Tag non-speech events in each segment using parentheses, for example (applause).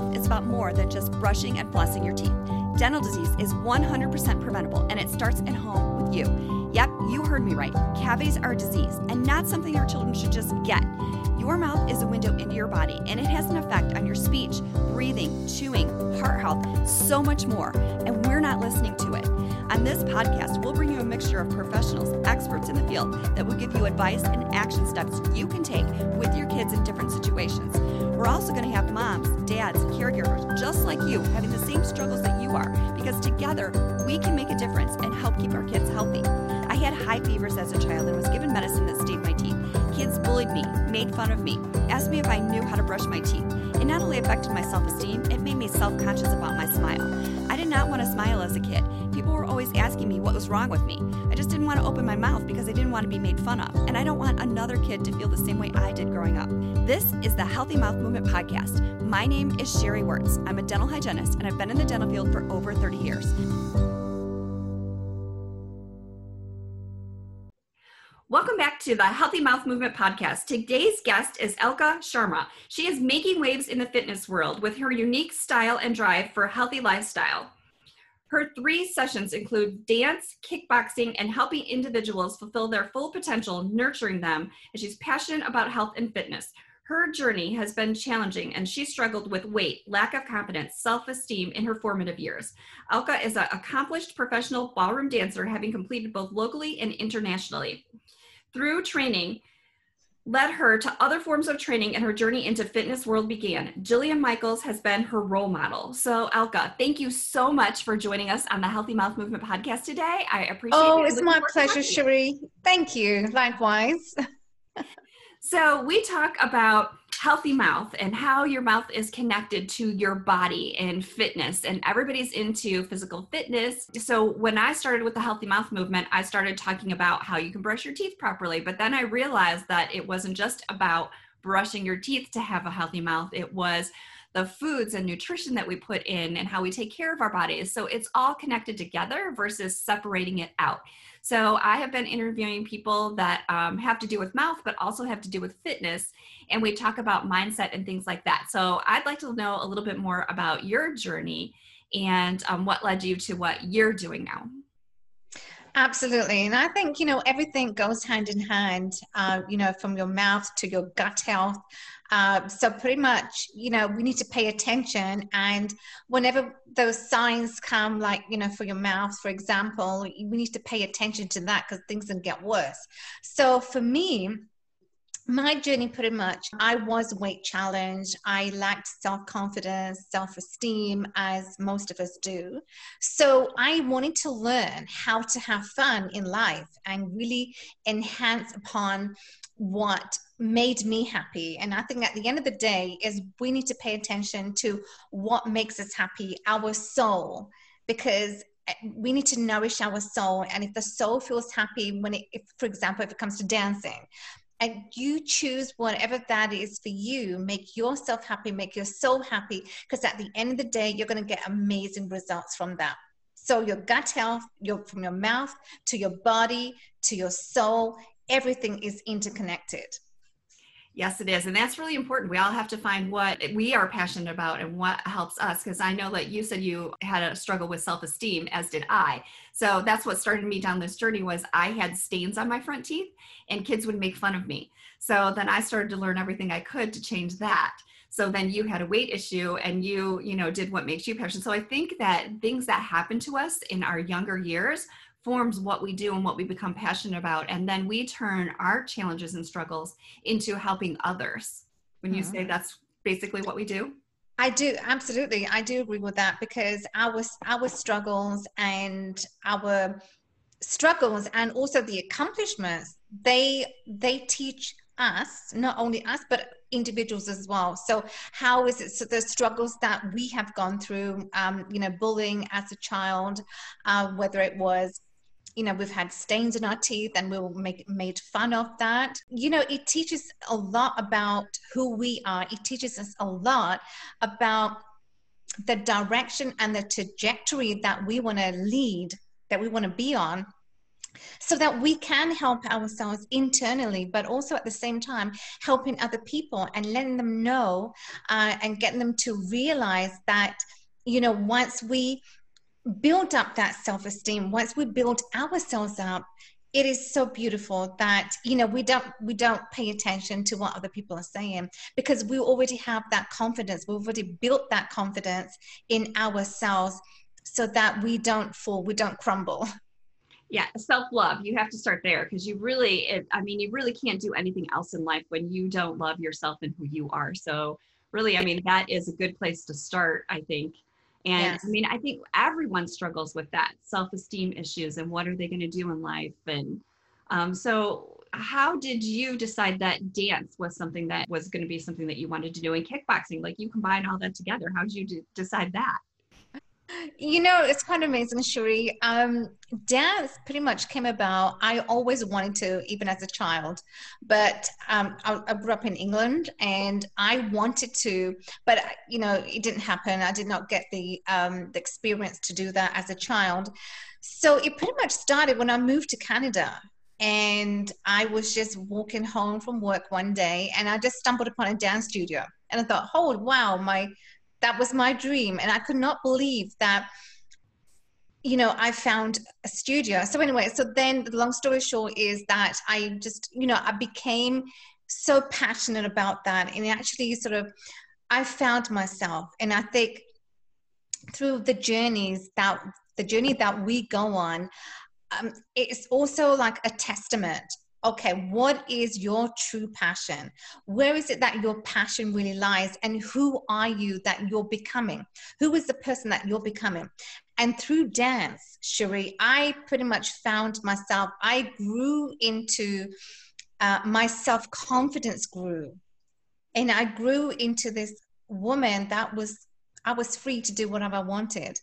health is about more than just brushing and flossing your teeth. Dental disease is 100% preventable and it starts at home with you. Yep, you heard me right. Cavities are a disease and not something your children should just get. Your mouth is a window into your body and it has an effect on your speech, breathing, chewing, heart health, so much more, and we're not listening to it. On this podcast, we'll bring you a mixture of professionals, experts in the field that will give you advice and action steps you can take with your kids in different situations. We're also going to have moms, dads, caregivers just like you having the same struggles that you are because together we can make a difference and help keep our kids healthy. I had high fevers as a child and was given medicine that stayed my teeth. Kids bullied me, made fun of me, asked me if I knew how to brush my teeth. It not only affected my self esteem, it made me self conscious about my smile. I did not want to smile as a kid. People were always asking me what was wrong with me. I just didn't want to open my mouth because I didn't want to be made fun of. And I don't want another kid to feel the same way I did growing up. This is the Healthy Mouth Movement Podcast. My name is Sheree Wirtz. I'm a dental hygienist and I've been in the dental field for over 30 years. To the Healthy Mouth Movement Podcast. Today's guest is Alka Sharma. She is making waves in the fitness world with her unique style and drive for a healthy lifestyle. Her three sessions include dance, kickboxing, and helping individuals fulfill their full potential, nurturing them, and she's passionate about health and fitness. Her journey has been challenging and she struggled with weight, lack of confidence, self esteem in her formative years. Alka is an accomplished professional ballroom dancer, having completed both locally and internationally. Through training, led her to other forms of training and her journey into fitness world began. Jillian Michaels has been her role model. So Alka, thank you so much for joining us on the Healthy Mouth Movement podcast today. I appreciate oh, it. Oh, it's my pleasure, Sheree. Thank you. Likewise. (laughs) so we talk about healthy mouth and how your mouth is connected to your body and fitness and everybody's into physical fitness. So when i started with the healthy mouth movement i started talking about how you can brush your teeth properly but then i realized that it wasn't just about brushing your teeth to have a healthy mouth. It was the foods and nutrition that we put in and how we take care of our bodies. So it's all connected together versus separating it out so I have been interviewing people that um, have to do with mouth, but also have to do with fitness. And we talk about mindset and things like that. So I'd like to know a little bit more about your journey and um, what led you to what you're doing now. Absolutely. And I think, you know, everything goes hand in hand, uh, you know, from your mouth to your gut health. Uh, so pretty much, you know, we need to pay attention. And whenever those signs come, like, you know, for your mouth, for example, we need to pay attention to that because things can get worse. So for me, my journey pretty much i was weight challenged i lacked self-confidence self-esteem as most of us do so i wanted to learn how to have fun in life and really enhance upon what made me happy. And i think at the end of the day is we need to pay attention to what makes us happy our soul because eh, we need to nourish our soul. And if the soul feels happy when it if, for example if it comes to dancing and you choose whatever that is for you make yourself happy make your soul happy because at the end of the day you're going to get amazing results from that. So your gut health your from your mouth to your body to your soul everything is interconnected Yes, it is. And that's really important. We all have to find what we are passionate about and what helps us. Because I know that you said you had a struggle with self-esteem, as did I. So that's what started me down this journey was I had stains on my front teeth and kids would make fun of me. So then I started to learn everything I could to change that. So then you had a weight issue and you, you know, did what makes you passionate. So I think that things that happen to us in our younger years forms what we do and what we become passionate about. And then we turn our challenges and struggles into helping others. When you mm-hmm. say that's basically what we do? I do absolutely. I do agree with that because our our struggles and our struggles and also the accomplishments they they teach us not only us but individuals as well so how is it so the struggles that we have gone through um, you know bullying as a child uh, whether it was you know we've had stains in our teeth and we were make, made fun of that. You know it teaches a lot about who we are. It teaches us a lot about the direction and the trajectory that we want to lead that we want to be on so that we can help ourselves internally, but also at the same time helping other people and letting them know uh, and getting them to realize that, you know, once we build up that self esteem, once we build ourselves up, it is so beautiful that you know we don't we don't pay attention to what other people are saying because we already have that confidence. We've already built that confidence in ourselves so that we don't fall we don't crumble. Yeah self-love you have to start there because you really it, i mean you really can't do anything else in life when you don't love yourself and who you are. So really i mean that is a good place to start i think and yes. i mean i think everyone struggles with that self-esteem issues and what are they going to do in life and um, so how did you decide that dance was something that was going to be something that you wanted to do in kickboxing? Like you combine all that together. How did you d- decide that you know, it's quite amazing, Sheree. Um, dance pretty much came about. I always wanted to, even as a child, but um, I, I, grew up in England and I wanted to, but you know, it didn't happen. I did not get the um, the experience to do that as a child. So it pretty much started when I moved to Canada. And I was just walking home from work one day and I just stumbled upon a dance studio. And I thought, oh, wow, my that was my dream. And i could not believe that you know i found a studio. So anyway so then the long story short is that i just you know i became so passionate about that. And actually sort of i found myself. And i think through the journeys that the journey that we go on um, it's also like a testament okay, what is your true passion? Where is it that your passion really lies? And who are you that you're becoming? Who is the person that you're becoming? And through dance, Sheree, I pretty much found myself, I grew into uh, my self confidence grew. And I grew into this woman that was, I was free to do whatever I wanted.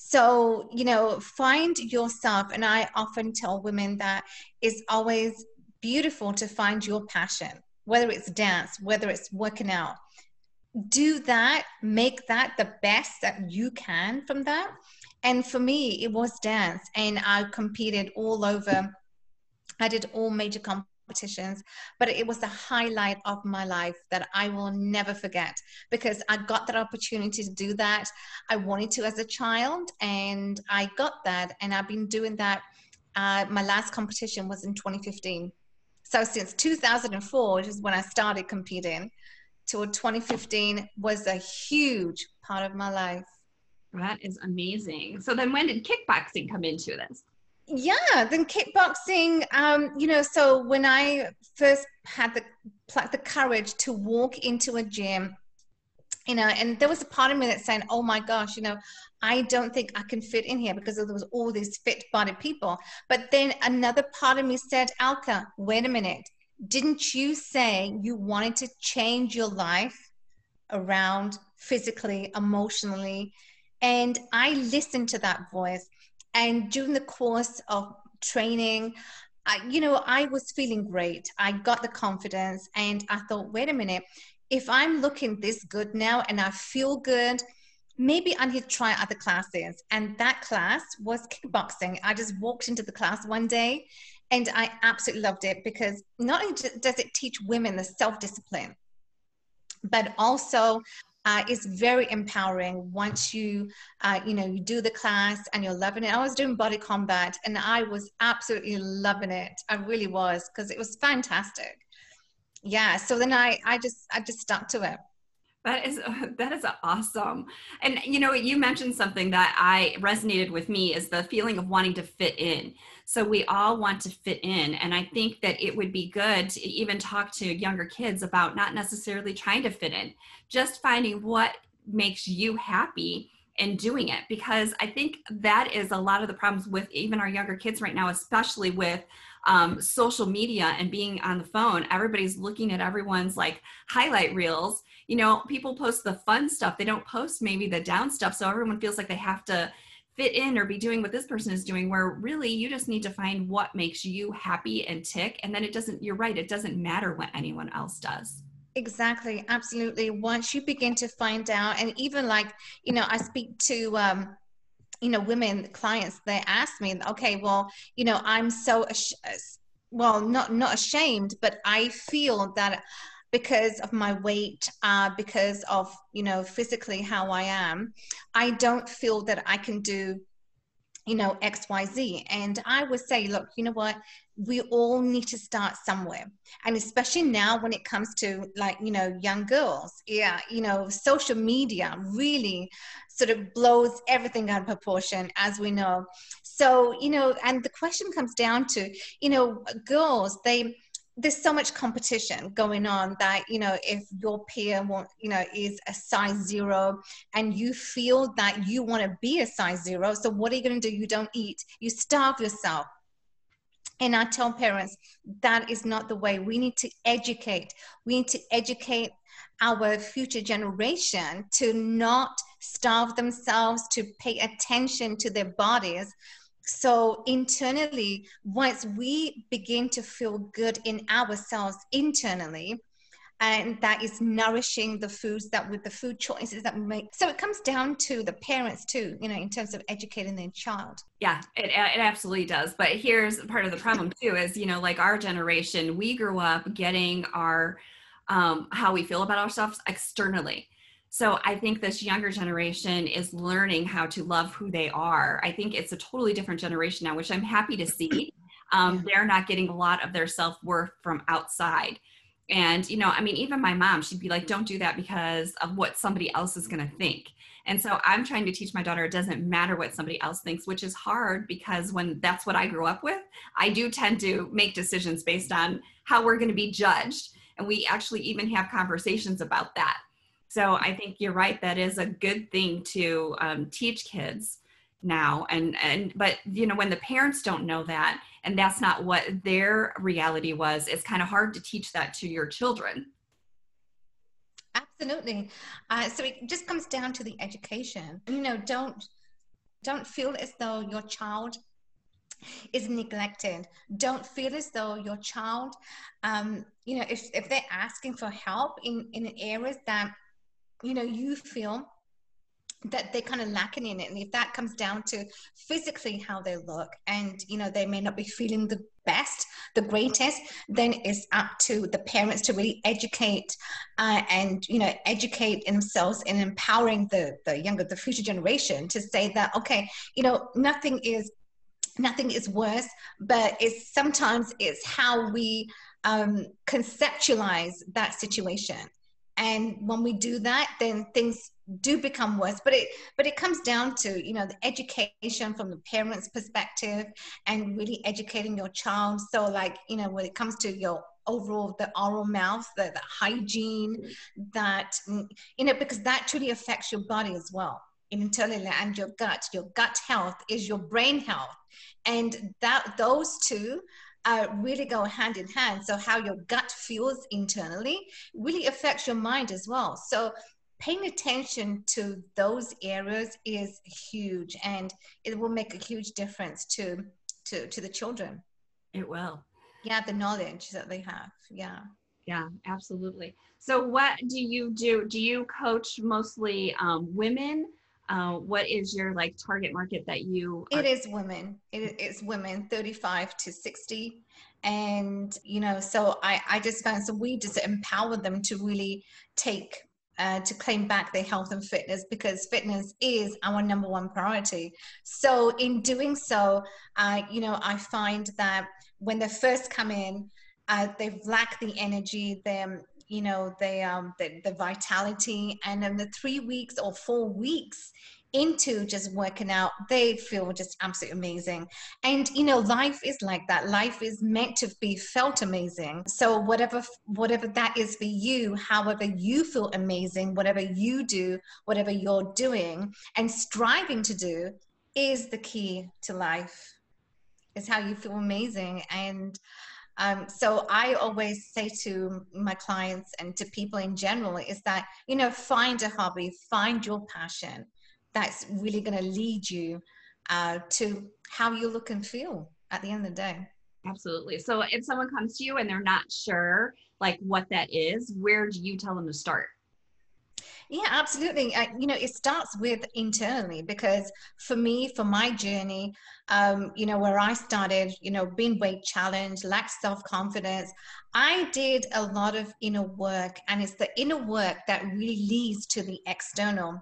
So, you know, find yourself. And I often tell women that it's always beautiful to find your passion, whether it's dance, whether it's working out. Do that, make that the best that you can from that. And for me, it was dance. And I competed all over. I did all major competitions competitions, but it was the highlight of my life that I will never forget because I got that opportunity to do that. I wanted to as a child, and I got that, and I've been doing that. Uh, my last competition was in 2015. So since 2004, which is when I started competing, till 2015 was a huge part of my life. That is amazing. So then when did kickboxing come into this? Yeah then kickboxing um you know so when i first had the the courage to walk into a gym you know and there was a part of me that's saying oh my gosh you know i don't think i can fit in here because there was all these fit bodied people. But then another part of me said alka wait a minute. Didn't you say you wanted to change your life around physically emotionally? And i listened to that voice and during the course of training, I, you know, I was feeling great. I got the confidence and I thought, wait a minute, if I'm looking this good now and I feel good, maybe I need to try other classes. And that class was kickboxing. I just walked into the class one day and I absolutely loved it because not only does it teach women the self discipline, but also uh, it's very empowering once you uh, you know you do the class and you're loving it. I was doing body combat and i was absolutely loving it. I really was because it was fantastic. Yeah so then i i just i just stuck to it that is (laughs) that is awesome. And you know, you mentioned something that I resonated with me is the feeling of wanting to fit in. So we all want to fit in and I think that it would be good to even talk to younger kids about not necessarily trying to fit in, just finding what makes you happy and doing it because I think that is a lot of the problems with even our younger kids right now, especially with um, social media and being on the phone. Everybody's looking at everyone's like highlight reels you know, people post the fun stuff. They don't post maybe the down stuff. So everyone feels like they have to fit in or be doing what this person is doing where really you just need to find what makes you happy and tick and then it doesn't you're right it doesn't matter what anyone else does exactly absolutely once you begin to find out and even like you know i speak to um you know women clients they ask me okay well you know i'm so well not not ashamed but i feel that because of my weight uh, because of you know physically how i am i don't feel that i can do you know xyz and i would say look you know what? We all need to start somewhere. And especially now when it comes to like you know young girls yeah you know social media really sort of blows everything out of proportion as we know. So you know and the question comes down to you know girls they there's so much competition going on that you know if your peer want you know is a size zero and you feel that you want to be a size zero so what are you going to do you don't eat you starve yourself and I tell parents that is not the way. We need to educate. We need to educate our future generation to not starve themselves, to pay attention to their bodies, so internally, once we begin to feel good in ourselves internally, and that is nourishing the foods that with the food choices that we make. So it comes down to the parents too, you know, in terms of educating their child. Yeah, it, it absolutely does. But here's part of the problem too is, you know, like our generation, we grew up getting our, um, how we feel about ourselves externally. So I think this younger generation is learning how to love who they are. I think it's a totally different generation now, which I'm happy to see. (clears throat) Um, they're not getting a lot of their self worth from outside. And, you know, I mean, even my mom, she'd be like, don't do that because of what somebody else is going to think. And so I'm trying to teach my daughter it doesn't matter what somebody else thinks, which is hard because when that's what I grew up with, I do tend to make decisions based on how we're going to be judged. And we actually even have conversations about that so I think you're right. That is a good thing to um, teach kids now. And and but you know when the parents don't know that and that's not what their reality was, it's kind of hard to teach that to your children. Absolutely. Uh, so it just comes down to the education. You know, don't don't feel as though your child is neglected. Don't feel as though your child, um, you know, if, if they're asking for help in, in areas that you know you feel that they're kind of lacking in it. And if that comes down to physically how they look and you know they may not be feeling the best the greatest then it's up to the parents to really educate uh, and you know educate themselves in empowering the the younger the future generation to say that okay you know nothing is nothing is worse but it's sometimes it's how we um, conceptualize that situation and when we do that then things do become worse. But it but it comes down to you know the education from the parents perspective and really educating your child. So like you know when it comes to your overall the oral mouth the, the hygiene that you know because that truly affects your body as well. Internally and your gut. Your gut health is your brain health. And that those two uh, really go hand in hand. So how your gut feels internally really affects your mind as well. So paying attention to those areas is huge and it will make a huge difference to to to the children. It will. Yeah the knowledge that they have. Yeah. Yeah absolutely. So what do you do? Do you coach mostly um, women uh, what is your like target market that you are- it is women it is women 35 to 60 and you know so i i just found so we just empower them to really take uh, to claim back their health and fitness because fitness is our number one priority. So in doing so, uh, you know, I find that when they first come in, uh, they lack the energy, them, you know, they um, the, the vitality, and then the three weeks or four weeks into just working out, they feel just absolutely amazing. And you know, life is like that. Life is meant to be felt amazing. So whatever whatever that is for you, however you feel amazing, whatever you do, whatever you're doing and striving to do is the key to life. Is how you feel amazing. And um, so I always say to my clients and to people in general is that, you know, find a hobby, find your passion that's really going to lead you uh, to how you look and feel at the end of the day. Absolutely. So if someone comes to you and they're not sure like what that is, where do you tell them to start? Yeah, absolutely. You know, it starts with internally because for me, for my journey, um, you know, where I started, you know, being weight challenged, lack self confidence, I did a lot of inner work, and it's the inner work that really leads to the external.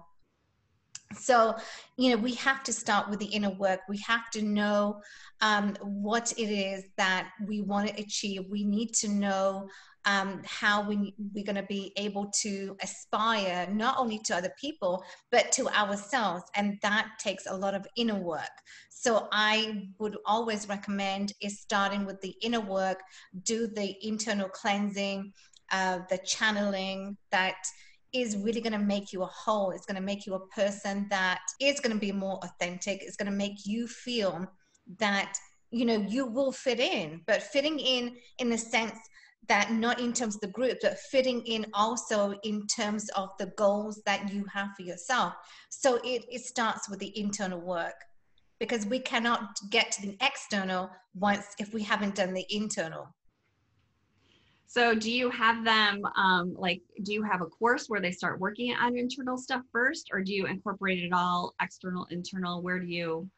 So, you know, we have to start with the inner work. We have to know um, what it is that we want to achieve. We need to know um, how we, we're going to be able to aspire not only to other people, but to ourselves. And that takes a lot of inner work. So I would always recommend is starting with the inner work, do the internal cleansing, uh, the channeling that is really going to make you a whole. It's going to make you a person that is going to be more authentic. It's going to make you feel that you know you will fit in but fitting in in the sense that not in terms of the group, but fitting in also in terms of the goals that you have for yourself. So it, it starts with the internal work because we cannot get to the external once if we haven't done the internal. So do you have them um, like do you have a course where they start working on internal stuff first or do you incorporate it all external internal? Where do you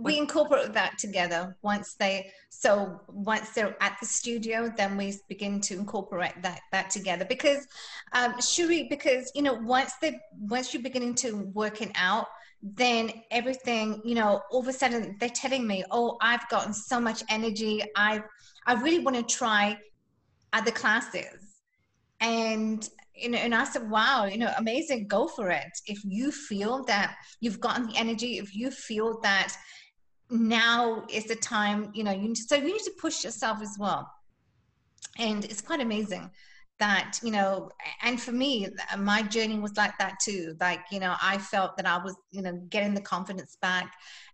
we incorporate that together. Once they so once they're at the studio then we begin to incorporate that that together. Because um sheree because you know once they once you're beginning to work it out then everything you know all of a sudden they're telling me oh i've gotten so much energy. I i really want to try other classes. And you know, and I said, wow, you know, amazing, go for it. If you feel that you've gotten the energy, if you feel that now is the time you know you need to, so you need to push yourself as well. And it's quite amazing that you know and for me my journey was like that too. Like you know i felt that i was you know getting the confidence back.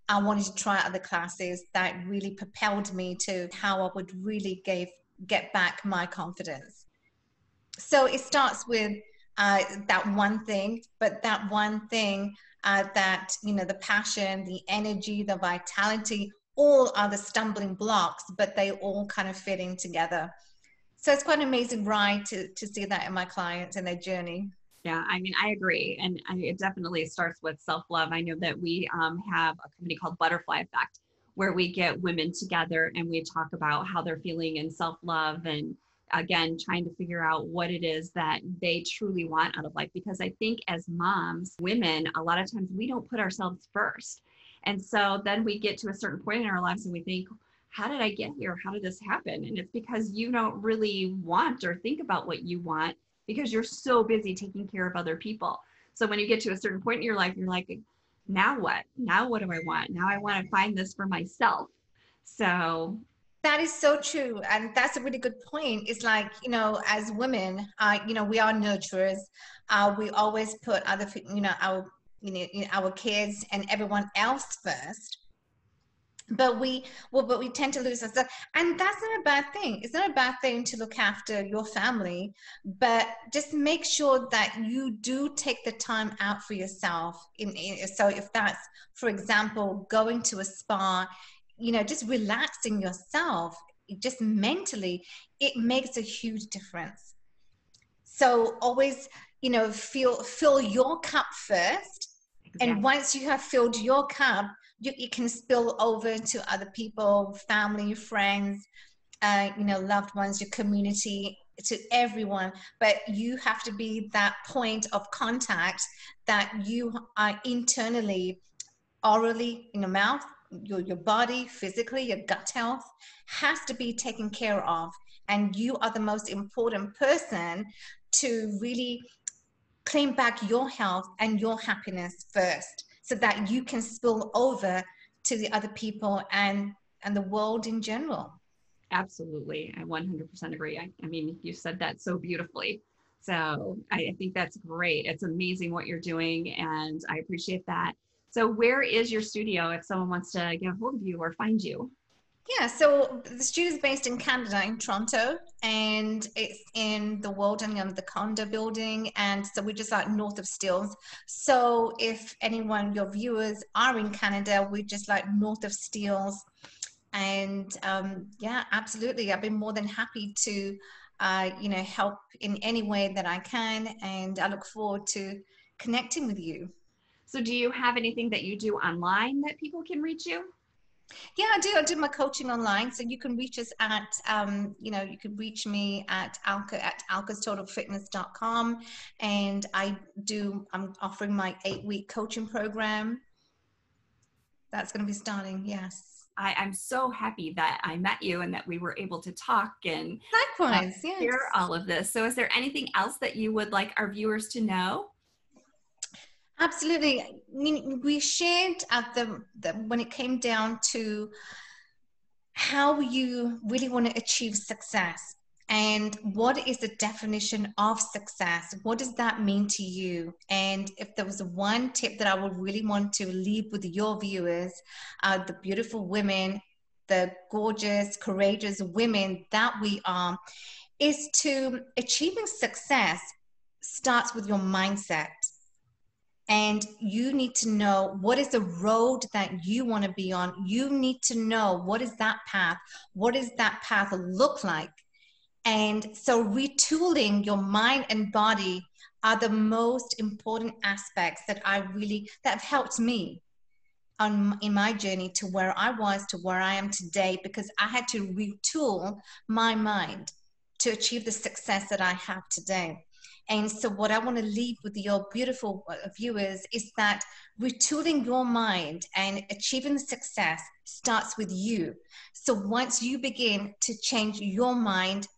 I wanted to try other classes that really propelled me to how i would really give get back my confidence. So it starts with uh, that one thing but that one thing uh, that you know the passion the energy the vitality all are the stumbling blocks but they all kind of fitting together. So it's quite an amazing ride to, to see that in my clients and their journey. Yeah i mean i agree. And it definitely starts with self-love. I know that we um, have a company called butterfly effect where we get women together and we talk about how they're feeling in self-love and again trying to figure out what it is that they truly want out of life. Because i think as moms women a lot of times we don't put ourselves first. And so then we get to a certain point in our lives and we think how did i get here? How did this happen? And it's because you don't really want or think about what you want because you're so busy taking care of other people. So when you get to a certain point in your life you're like now what? Now what do i want? Now i want to find this for myself. So that is so true and that's a really good point. It's like you know as women uh, you know we are nurturers. Uh, we always put other you know our you know our kids and everyone else first but we well but we tend to lose ourselves and that's not a bad thing. It's not a bad thing to look after your family but just make sure that you do take the time out for yourself in, in so if that's for example going to a spa you know just relaxing yourself just mentally it makes a huge difference. So always you know feel fill your cup first. Exactly. and once you have filled your cup you, can spill over to other people family friends uh, you know loved ones your community to everyone. But you have to be that point of contact that you are internally orally in your mouth your, your body physically your gut health has to be taken care of. And you are the most important person to really claim back your health and your happiness first so that you can spill over to the other people and and the world in general. Absolutely. I 100% agree. I, I mean you said that so beautifully. So I, I think that's great. It's amazing what you're doing and i appreciate that. So where is your studio if someone wants to get a hold of you or find you? Yeah, so the studio is based in Canada, in Toronto, and it's in the Walden of the Condo building, and so we're just like north of Steeles. So if anyone, your viewers, are in Canada, we're just like north of Steeles, and um, yeah, absolutely, I've been more than happy to uh, you know, help in any way that I can. And I look forward to connecting with you. So, do you have anything that you do online that people can reach you? Yeah, I do. I do my coaching online. So you can reach us at, um, you know, you can reach me at alka at alkastotalfitness.com. And I do, I'm offering my eight week coaching program. That's going to be starting. Yes. I, am so happy that I met you and that we were able to talk and likewise uh, yes. hear all of this. So, is there anything else that you would like our viewers to know? Absolutely. I mean, We shared at the, the when it came down to how you really want to achieve success and what is the definition of success? What does that mean to you? And if there was one tip that i would really want to leave with your viewers uh, the beautiful women the gorgeous courageous women that we are is to achieving success starts with your mindset and you need to know what is the road that you want to be on. You need to know what is that path what does that path look like. And so retooling your mind and body are the most important aspects that i really that have helped me on in my journey to where i was to where i am today because i had to retool my mind to achieve the success that i have today and so, what I want to leave with your beautiful uh, viewers is that retooling your mind and achieving success starts with you. So, once you begin to change your mind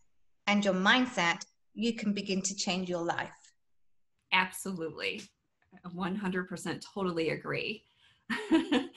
and your mindset, you can begin to change your life. Absolutely. 100% totally agree. (laughs)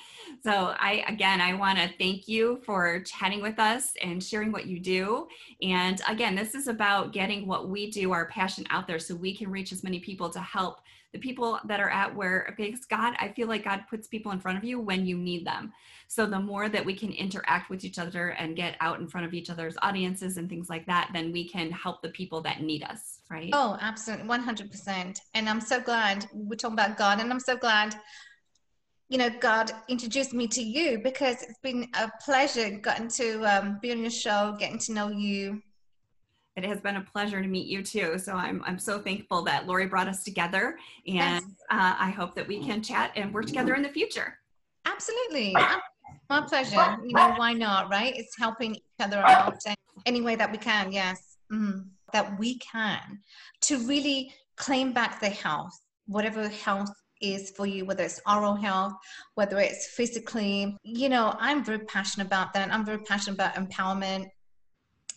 so I again I want to thank you for chatting with us and sharing what you do. And again, this is about getting what we do, our passion out there so we can reach as many people to help the people that are at where okay, God, I feel like God puts people in front of you when you need them. So the more that we can interact with each other and get out in front of each other's audiences and things like that, then we can help the people that need us, right? Oh, absolutely. 100%. And I'm so glad we're talking about God and I'm so glad you know, God introduced me to you because it's been a pleasure getting to um, be on your show, getting to know you. It has been a pleasure to meet you too. So I'm, I'm so thankful that Lori brought us together and uh, I hope that we can chat and work together in the future. Absolutely. My pleasure. You know, why not, right? It's helping each other out any way that we can. Yes. Mm, that we can to really claim back the health, whatever health is for you, whether it's oral health, whether it's physically. You know, I'm very passionate about that. I'm very passionate about empowerment,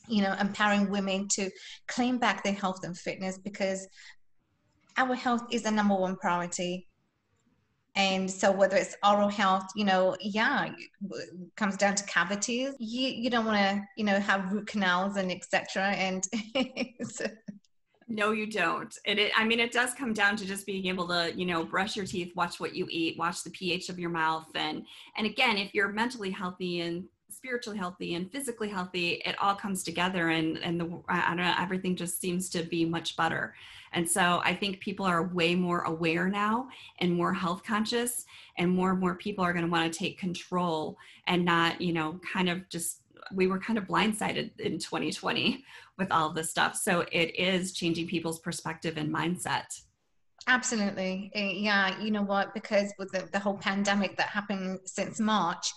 you know, empowering women to claim back their health and fitness because our health is the number one priority. And so whether it's oral health, you know, yeah, comes down to cavities. You you don't want to, you know, have root canals and etc. And (laughs) No, you don't. And it, I mean, it does come down to just being able to, you know, brush your teeth, watch what you eat, watch the pH of your mouth, and and again, if you're mentally healthy and spiritually healthy and physically healthy, it all comes together, and and the I don't know, everything just seems to be much better. And so I think people are way more aware now and more health conscious, and more and more people are going to want to take control and not, you know, kind of just we were kind of blindsided in 2020 with all this stuff. So it is changing people's perspective and mindset. Absolutely. Eh, yeah. You know what? Because with the, the whole pandemic that happened since March,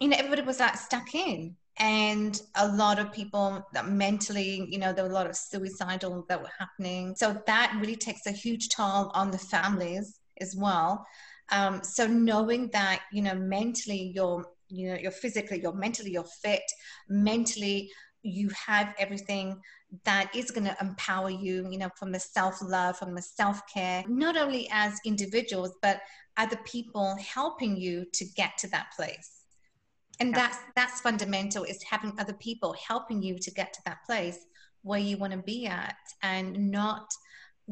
you know, everybody was like stuck in. And a lot of people that mentally, you know, there were a lot of suicidal that were happening. So that really takes a huge toll on the families as well. Um, so knowing that, you know, mentally you're you know you're physically you're mentally you're fit. Mentally you have everything that is going to empower you you know from the self-love from the self-care not only as individuals but other people helping you to get to that place. And that's that's fundamental is having other people helping you to get to that place where you want to be at and not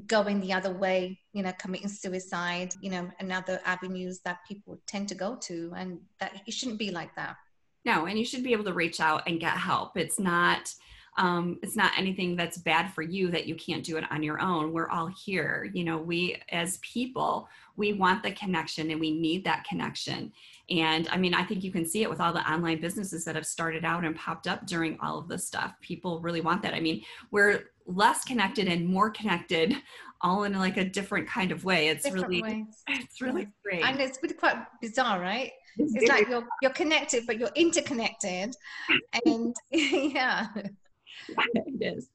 going the other way, you know, committing suicide, you know, and other avenues that people tend to go to. And that it shouldn't be like that. No, and you should be able to reach out and get help. It's not um, it's not anything that's bad for you that you can't do it on your own we're all here you know we as people we want the connection and we need that connection and i mean i think you can see it with all the online businesses that have started out and popped up during all of this stuff. People really want that. I mean we're less connected and more connected all in like a different kind of way. It's different really ways. (laughs) it's really great. And it's really quite bizarre right? It's, it's like you're you're connected but you're interconnected. (laughs) And (laughs) yeah. It is.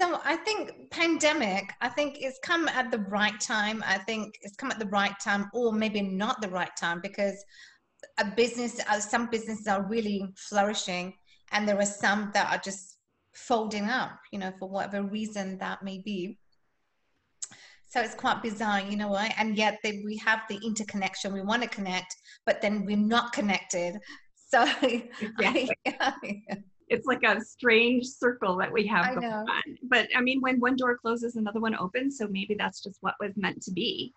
So I think pandemic, I think it's come at the right time. I think it's come at the right time, or maybe not the right time, because a business, uh, some businesses are really flourishing, and there are some that are just folding up, you know, for whatever reason that may be. So it's quite bizarre, you know what? And yet they, we have the interconnection. We want to connect, but then we're not connected. So (laughs) exactly. (laughs) I, it's like a strange circle that we have going on. But I mean, when one door closes, another one opens. So maybe that's just what was meant to be.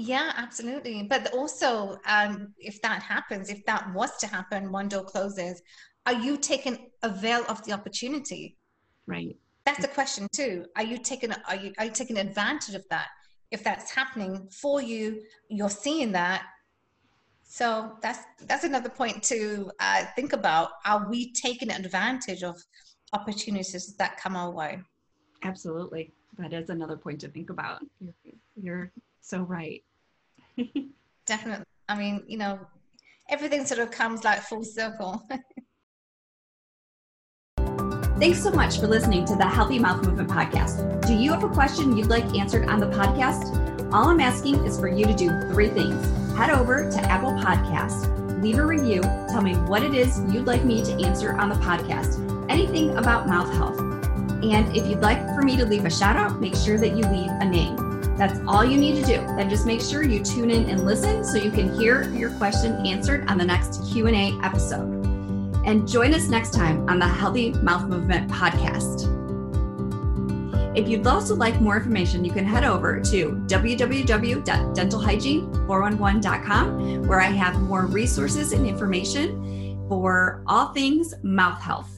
Yeah, absolutely. But also, um, if that happens, if that was to happen, one door closes, are you taking avail of the opportunity? Right. That's the question too. Are you taking are you are you taking advantage of that? If that's happening for you, you're seeing that. So that's that's another point to uh, think about. Are we taking advantage of opportunities that come our way? Absolutely, that is another point to think about. You're, you're so right. (laughs) Definitely. I mean, you know, everything sort of comes like full circle. (laughs) Thanks so much for listening to the Healthy Mouth Movement Podcast. Do you have a question you'd like answered on the podcast? All I'm asking is for you to do three things. Head over to Apple Podcast, leave a review, tell me what it is you'd like me to answer on the podcast, anything about mouth health. And if you'd like for me to leave a shout out, make sure that you leave a name. That's all you need to do. Then just make sure you tune in and listen so you can hear your question answered on the next Q&A episode and join us next time on the Healthy Mouth Movement podcast. If you'd also like more information, you can head over to www.dentalhygiene411.com where I have more resources and information for all things mouth health.